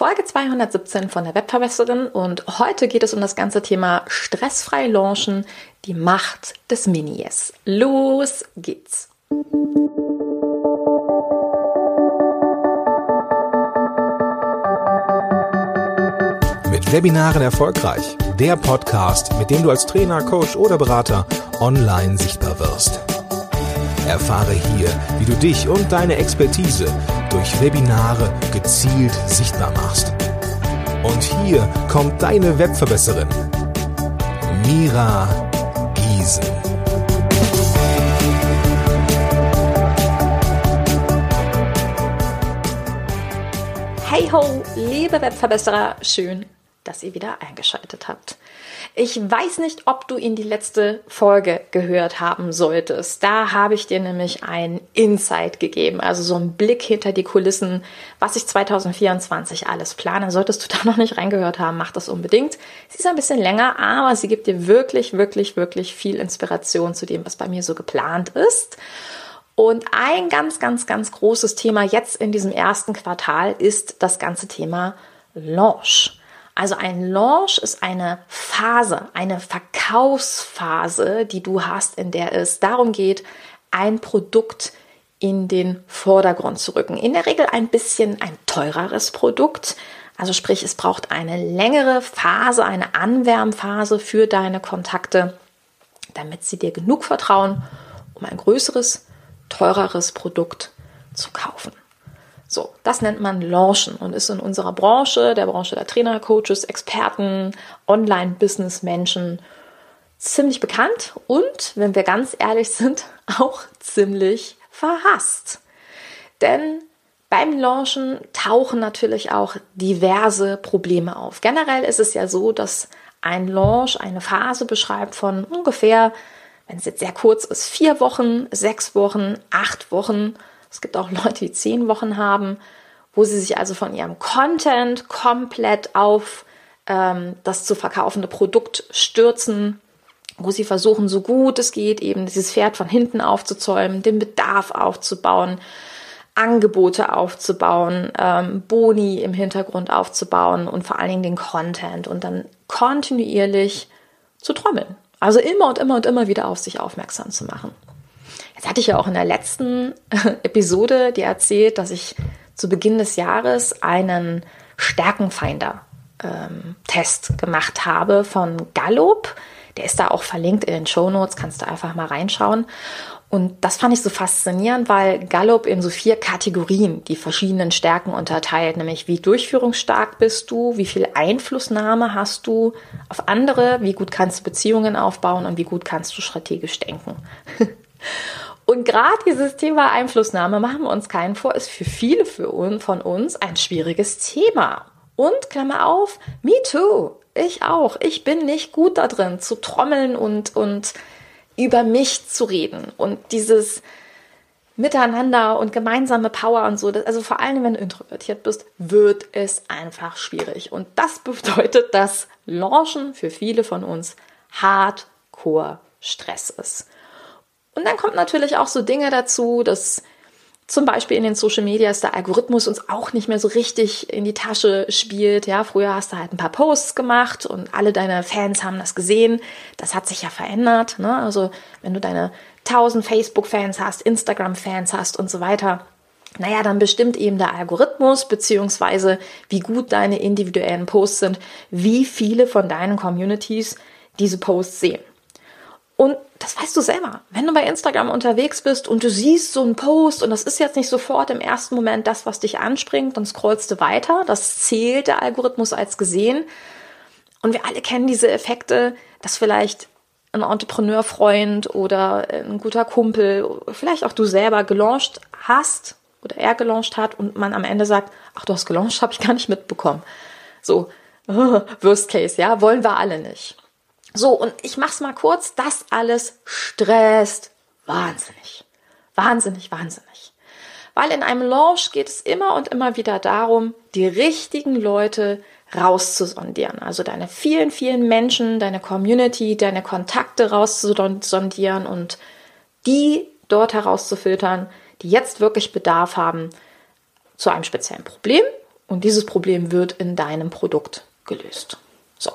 Folge 217 von der Webverbesserin und heute geht es um das ganze Thema stressfrei launchen, die Macht des Mini-Yes. Los geht's! Mit Webinaren erfolgreich. Der Podcast, mit dem du als Trainer, Coach oder Berater online sichtbar wirst. Erfahre hier, wie du dich und deine Expertise durch Webinare gezielt sichtbar machst. Und hier kommt deine Webverbesserin, Mira Giesen. Hey ho, liebe Webverbesserer, schön, dass ihr wieder eingeschaltet habt. Ich weiß nicht, ob du in die letzte Folge gehört haben solltest. Da habe ich dir nämlich ein Insight gegeben, also so einen Blick hinter die Kulissen, was ich 2024 alles plane. Solltest du da noch nicht reingehört haben, mach das unbedingt. Sie ist ein bisschen länger, aber sie gibt dir wirklich, wirklich, wirklich viel Inspiration zu dem, was bei mir so geplant ist. Und ein ganz, ganz, ganz großes Thema jetzt in diesem ersten Quartal ist das ganze Thema Launch. Also ein Launch ist eine Phase, eine Verkaufsphase, die du hast, in der es darum geht, ein Produkt in den Vordergrund zu rücken. In der Regel ein bisschen ein teureres Produkt. Also sprich, es braucht eine längere Phase, eine Anwärmphase für deine Kontakte, damit sie dir genug vertrauen, um ein größeres, teureres Produkt zu kaufen. So, das nennt man Launchen und ist in unserer Branche, der Branche der Trainer, Coaches, Experten, Online-Business-Menschen ziemlich bekannt und, wenn wir ganz ehrlich sind, auch ziemlich verhasst. Denn beim Launchen tauchen natürlich auch diverse Probleme auf. Generell ist es ja so, dass ein Launch eine Phase beschreibt von ungefähr, wenn es jetzt sehr kurz ist, vier Wochen, sechs Wochen, acht Wochen es gibt auch Leute, die zehn Wochen haben, wo sie sich also von ihrem Content komplett auf ähm, das zu verkaufende Produkt stürzen, wo sie versuchen, so gut es geht, eben dieses Pferd von hinten aufzuzäumen, den Bedarf aufzubauen, Angebote aufzubauen, ähm, Boni im Hintergrund aufzubauen und vor allen Dingen den Content und dann kontinuierlich zu trommeln. Also immer und immer und immer wieder auf sich aufmerksam zu machen. Jetzt hatte ich ja auch in der letzten Episode dir erzählt, dass ich zu Beginn des Jahres einen Stärkenfinder-Test ähm, gemacht habe von Gallup. Der ist da auch verlinkt in den Show Notes, kannst du einfach mal reinschauen. Und das fand ich so faszinierend, weil Gallup in so vier Kategorien die verschiedenen Stärken unterteilt, nämlich wie durchführungsstark bist du, wie viel Einflussnahme hast du auf andere, wie gut kannst du Beziehungen aufbauen und wie gut kannst du strategisch denken. Und gerade dieses Thema Einflussnahme, machen wir uns keinen vor, ist für viele von uns ein schwieriges Thema. Und Klammer auf, me too. Ich auch. Ich bin nicht gut da drin, zu trommeln und, und über mich zu reden. Und dieses Miteinander und gemeinsame Power und so, also vor allem, wenn du introvertiert bist, wird es einfach schwierig. Und das bedeutet, dass Launchen für viele von uns hardcore Stress ist. Und dann kommt natürlich auch so Dinge dazu, dass zum Beispiel in den Social Medias der Algorithmus uns auch nicht mehr so richtig in die Tasche spielt. Ja, früher hast du halt ein paar Posts gemacht und alle deine Fans haben das gesehen. Das hat sich ja verändert. Ne? Also wenn du deine 1000 Facebook-Fans hast, Instagram-Fans hast und so weiter, naja, dann bestimmt eben der Algorithmus, beziehungsweise wie gut deine individuellen Posts sind, wie viele von deinen Communities diese Posts sehen. Und das weißt du selber. Wenn du bei Instagram unterwegs bist und du siehst so einen Post und das ist jetzt nicht sofort im ersten Moment das, was dich anspringt, dann scrollst du weiter. Das zählt der Algorithmus als gesehen. Und wir alle kennen diese Effekte, dass vielleicht ein Entrepreneurfreund oder ein guter Kumpel, vielleicht auch du selber gelauncht hast oder er gelauncht hat und man am Ende sagt, ach, du hast gelauncht, habe ich gar nicht mitbekommen. So, Worst Case, ja, wollen wir alle nicht. So, und ich mach's mal kurz. Das alles stresst wahnsinnig. Wahnsinnig, wahnsinnig. Weil in einem Launch geht es immer und immer wieder darum, die richtigen Leute rauszusondieren. Also deine vielen, vielen Menschen, deine Community, deine Kontakte rauszusondieren und die dort herauszufiltern, die jetzt wirklich Bedarf haben zu einem speziellen Problem Und dieses Problem wird in deinem Produkt gelöst. So.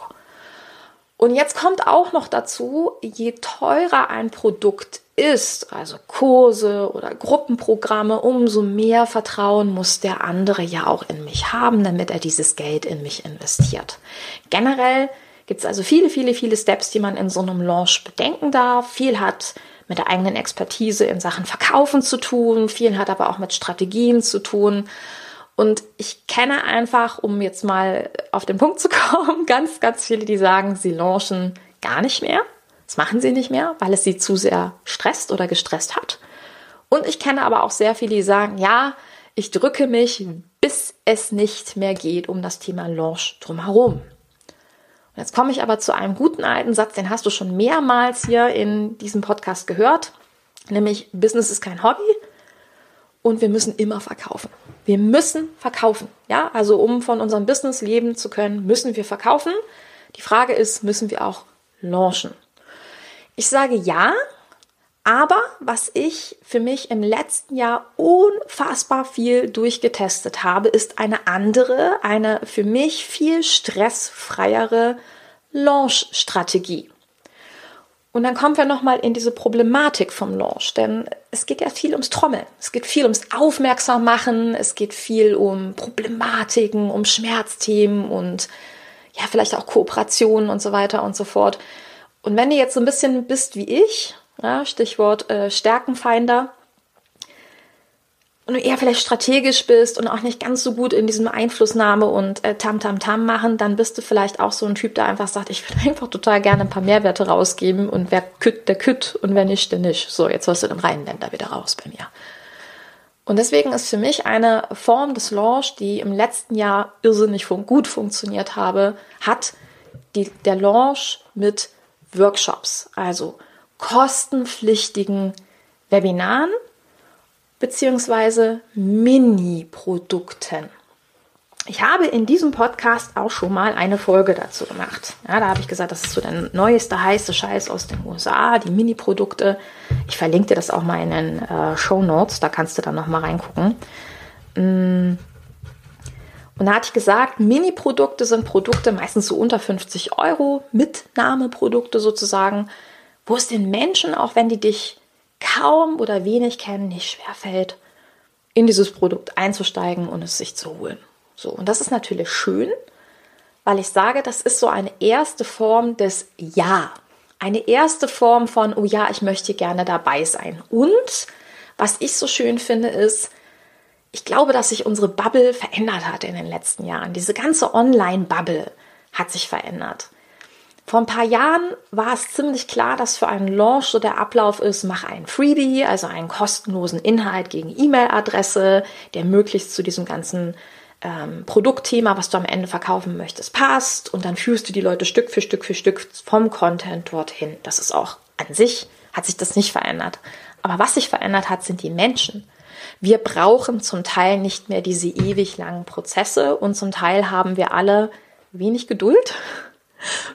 Und jetzt kommt auch noch dazu, je teurer ein Produkt ist, also Kurse oder Gruppenprogramme, umso mehr Vertrauen muss der andere ja auch in mich haben, damit er dieses Geld in mich investiert. Generell gibt es also viele, viele, viele Steps, die man in so einem Launch bedenken darf. Viel hat mit der eigenen Expertise in Sachen Verkaufen zu tun, viel hat aber auch mit Strategien zu tun. Und ich kenne einfach, um jetzt mal auf den Punkt zu kommen, ganz, ganz viele, die sagen, sie launchen gar nicht mehr. Das machen sie nicht mehr, weil es sie zu sehr stresst oder gestresst hat. Und ich kenne aber auch sehr viele, die sagen, ja, ich drücke mich, bis es nicht mehr geht, um das Thema Launch drumherum. Und jetzt komme ich aber zu einem guten alten Satz, den hast du schon mehrmals hier in diesem Podcast gehört, nämlich Business ist kein Hobby und wir müssen immer verkaufen. Wir müssen verkaufen. Ja, also um von unserem Business leben zu können, müssen wir verkaufen. Die Frage ist, müssen wir auch launchen? Ich sage ja, aber was ich für mich im letzten Jahr unfassbar viel durchgetestet habe, ist eine andere, eine für mich viel stressfreiere Launch-Strategie. Und dann kommen wir nochmal in diese Problematik vom Launch, denn es geht ja viel ums Trommeln, es geht viel ums Aufmerksam machen, es geht viel um Problematiken, um Schmerzthemen und ja, vielleicht auch Kooperationen und so weiter und so fort. Und wenn du jetzt so ein bisschen bist wie ich, ja, Stichwort äh, Stärkenfinder, und du eher vielleicht strategisch bist und auch nicht ganz so gut in diesem Einflussnahme und äh, Tam Tam Tam machen, dann bist du vielleicht auch so ein Typ, der einfach sagt, ich würde einfach total gerne ein paar Mehrwerte rausgeben und wer kütt, der kütt und wer nicht, der nicht. So, jetzt hast du den Rheinländer wieder raus bei mir. Und deswegen ist für mich eine Form des Launch, die im letzten Jahr irrsinnig fun gut funktioniert habe, hat die, der Launch mit Workshops, also kostenpflichtigen Webinaren, beziehungsweise Mini-Produkten. Ich habe in diesem Podcast auch schon mal eine Folge dazu gemacht. Ja, da habe ich gesagt, das ist so der neueste heiße Scheiß aus den USA, die Mini-Produkte. Ich verlinke dir das auch mal in den äh, Show Notes, da kannst du dann noch mal reingucken. Mm. Und da hatte ich gesagt, Mini-Produkte sind Produkte meistens so unter 50 Euro, Mitnahmeprodukte sozusagen, wo es den Menschen, auch wenn die dich kaum oder wenig kennen, nicht schwerfällt, in dieses Produkt einzusteigen und es sich zu holen. So, und das ist natürlich schön, weil ich sage, das ist so eine erste Form des Ja. Eine erste Form von, oh ja, ich möchte gerne dabei sein. Und was ich so schön finde, ist, ich glaube, dass sich unsere Bubble verändert hat in den letzten Jahren. Diese ganze Online-Bubble hat sich verändert. Vor ein paar Jahren war es ziemlich klar, dass für einen Launch so der Ablauf ist, mach einen Freebie, also einen kostenlosen Inhalt gegen E-Mail-Adresse, der möglichst zu diesem ganzen ähm, Produktthema, was du am Ende verkaufen möchtest, passt. Und dann führst du die Leute Stück für Stück für Stück vom Content dorthin. Das ist auch an sich, hat sich das nicht verändert. Aber was sich verändert hat, sind die Menschen. Wir brauchen zum Teil nicht mehr diese ewig langen Prozesse und zum Teil haben wir alle wenig Geduld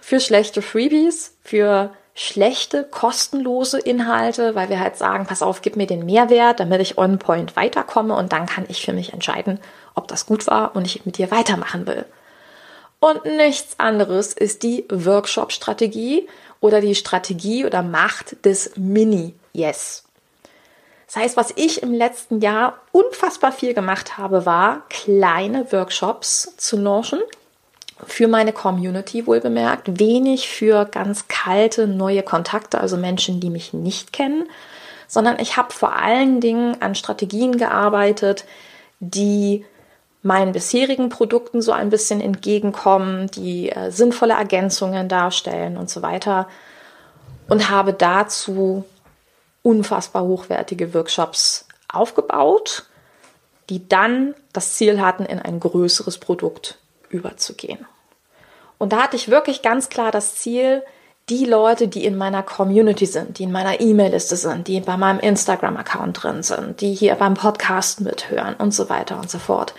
für schlechte Freebies, für schlechte, kostenlose Inhalte, weil wir halt sagen, pass auf, gib mir den Mehrwert, damit ich on point weiterkomme und dann kann ich für mich entscheiden, ob das gut war und ich mit dir weitermachen will. Und nichts anderes ist die Workshop-Strategie oder die Strategie oder Macht des Mini-Yes. Das heißt, was ich im letzten Jahr unfassbar viel gemacht habe, war kleine Workshops zu launchen für meine Community wohl bemerkt, wenig für ganz kalte neue Kontakte, also Menschen, die mich nicht kennen, sondern ich habe vor allen Dingen an Strategien gearbeitet, die meinen bisherigen Produkten so ein bisschen entgegenkommen, die äh, sinnvolle Ergänzungen darstellen und so weiter und habe dazu unfassbar hochwertige Workshops aufgebaut, die dann das Ziel hatten, in ein größeres Produkt überzugehen. Und da hatte ich wirklich ganz klar das Ziel, die Leute, die in meiner Community sind, die in meiner E-Mail-Liste sind, die bei meinem Instagram-Account drin sind, die hier beim Podcast mithören und so weiter und so fort,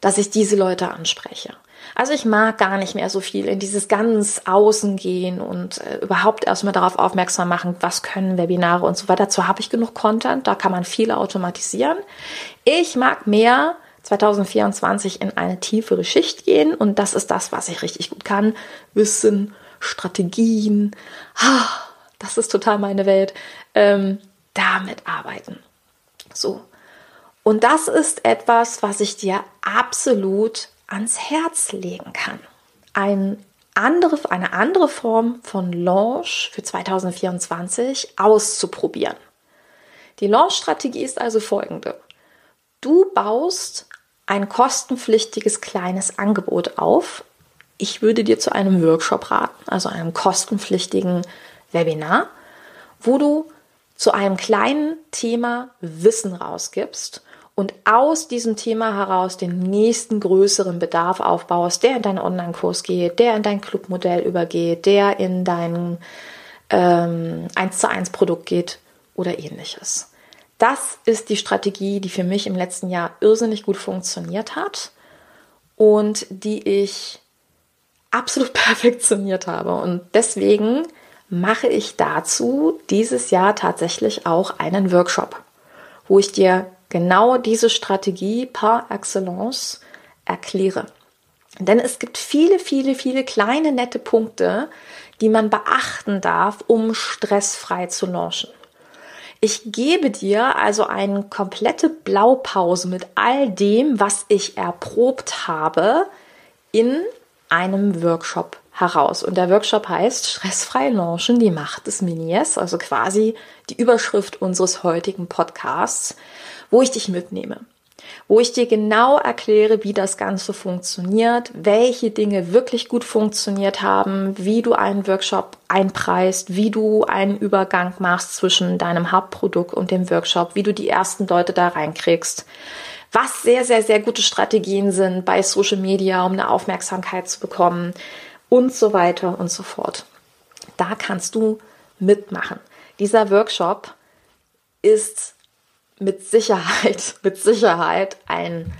dass ich diese Leute anspreche. Also ich mag gar nicht mehr so viel in dieses ganz Außen gehen und äh, überhaupt erstmal darauf aufmerksam machen, was können Webinare und so weiter. Dazu habe ich genug Content, da kann man viel automatisieren. Ich mag mehr 2024 in eine tiefere Schicht gehen und das ist das, was ich richtig gut kann. Wissen, Strategien, das ist total meine Welt. Ähm, damit arbeiten. So. Und das ist etwas, was ich dir absolut ans Herz legen kann. Ein andere, eine andere Form von Launch für 2024 auszuprobieren. Die Launch-Strategie ist also folgende. Du baust ein kostenpflichtiges kleines Angebot auf. Ich würde dir zu einem Workshop raten, also einem kostenpflichtigen Webinar, wo du zu einem kleinen Thema Wissen rausgibst und aus diesem Thema heraus den nächsten größeren Bedarf aufbaust, der in deinen Online-Kurs geht, der in dein Clubmodell übergeht, der in dein ähm, 1 zu 1 Produkt geht oder ähnliches. Das ist die Strategie, die für mich im letzten Jahr irrsinnig gut funktioniert hat und die ich absolut perfektioniert habe. Und deswegen mache ich dazu dieses Jahr tatsächlich auch einen Workshop, wo ich dir genau diese Strategie par excellence erkläre. Denn es gibt viele, viele, viele kleine nette Punkte, die man beachten darf, um stressfrei zu launchen. Ich gebe dir also eine komplette Blaupause mit all dem, was ich erprobt habe, in einem Workshop heraus. Und der Workshop heißt Stressfrei Launchen, die Macht des Minies, also quasi die Überschrift unseres heutigen Podcasts, wo ich dich mitnehme wo ich dir genau erkläre, wie das Ganze funktioniert, welche Dinge wirklich gut funktioniert haben, wie du einen Workshop einpreist, wie du einen Übergang machst zwischen deinem Hauptprodukt und dem Workshop, wie du die ersten Leute da reinkriegst, was sehr, sehr, sehr gute Strategien sind bei Social Media, um eine Aufmerksamkeit zu bekommen, und so weiter und so fort. Da kannst du mitmachen. Dieser Workshop ist mit Sicherheit, mit Sicherheit ein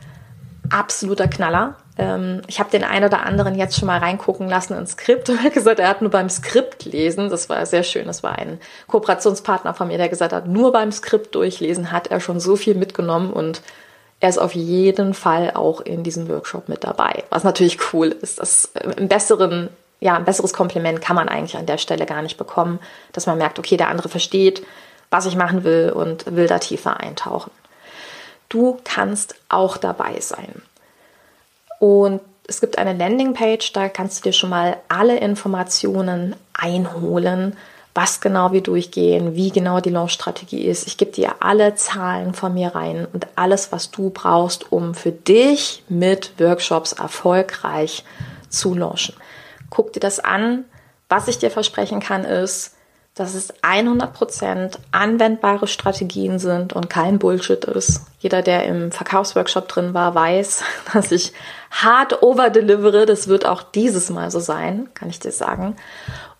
absoluter Knaller. Ähm, ich habe den einen oder anderen jetzt schon mal reingucken lassen ins Skript und er hat gesagt, er hat nur beim Skript lesen. Das war sehr schön. Das war ein Kooperationspartner von mir, der gesagt hat, nur beim Skript durchlesen hat er schon so viel mitgenommen und er ist auf jeden Fall auch in diesem Workshop mit dabei. Was natürlich cool ist. Das äh, im besseren, ja, ein besseres Kompliment kann man eigentlich an der Stelle gar nicht bekommen, dass man merkt, okay, der andere versteht, was ich machen will und will da tiefer eintauchen. Du kannst auch dabei sein. Und es gibt eine Landingpage, da kannst du dir schon mal alle Informationen einholen, was genau wir durchgehen, wie genau die Launch-Strategie ist. Ich gebe dir alle Zahlen von mir rein und alles, was du brauchst, um für dich mit Workshops erfolgreich zu launchen. Guck dir das an. Was ich dir versprechen kann, ist, dass es 100% anwendbare Strategien sind und kein Bullshit ist. Jeder, der im Verkaufsworkshop drin war, weiß, dass ich hart overdelivere. Das wird auch dieses Mal so sein, kann ich dir sagen.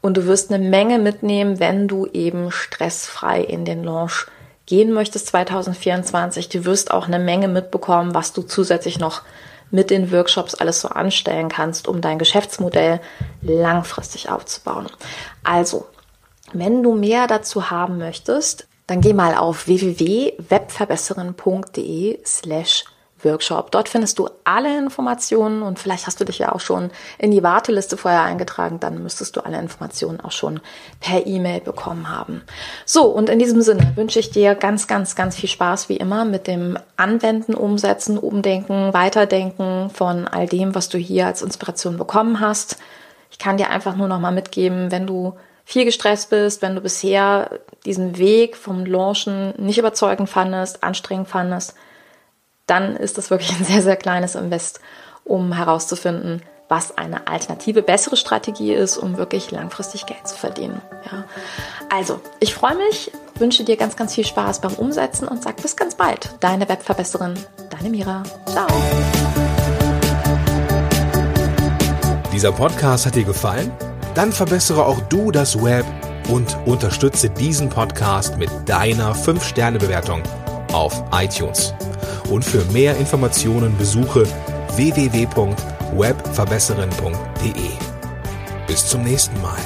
Und du wirst eine Menge mitnehmen, wenn du eben stressfrei in den Launch gehen möchtest 2024. Du wirst auch eine Menge mitbekommen, was du zusätzlich noch mit den Workshops alles so anstellen kannst, um dein Geschäftsmodell langfristig aufzubauen. Also, wenn du mehr dazu haben möchtest, dann geh mal auf www.webverbesserin.de slash Workshop. Dort findest du alle Informationen und vielleicht hast du dich ja auch schon in die Warteliste vorher eingetragen, dann müsstest du alle Informationen auch schon per E-Mail bekommen haben. So, und in diesem Sinne wünsche ich dir ganz, ganz, ganz viel Spaß wie immer mit dem Anwenden, Umsetzen, Umdenken, Weiterdenken von all dem, was du hier als Inspiration bekommen hast. Ich kann dir einfach nur noch mal mitgeben, wenn du viel gestresst bist, wenn du bisher diesen Weg vom Launchen nicht überzeugend fandest, anstrengend fandest, dann ist das wirklich ein sehr, sehr kleines Invest, um herauszufinden, was eine alternative, bessere Strategie ist, um wirklich langfristig Geld zu verdienen. Ja. Also, ich freue mich, wünsche dir ganz, ganz viel Spaß beim Umsetzen und sag bis ganz bald. Deine Webverbesserin, deine Mira. Ciao. Dieser Podcast hat dir gefallen? Dann verbessere auch du das Web und unterstütze diesen Podcast mit deiner 5-Sterne-Bewertung auf iTunes. Und für mehr Informationen besuche www.webverbesserin.de. Bis zum nächsten Mal.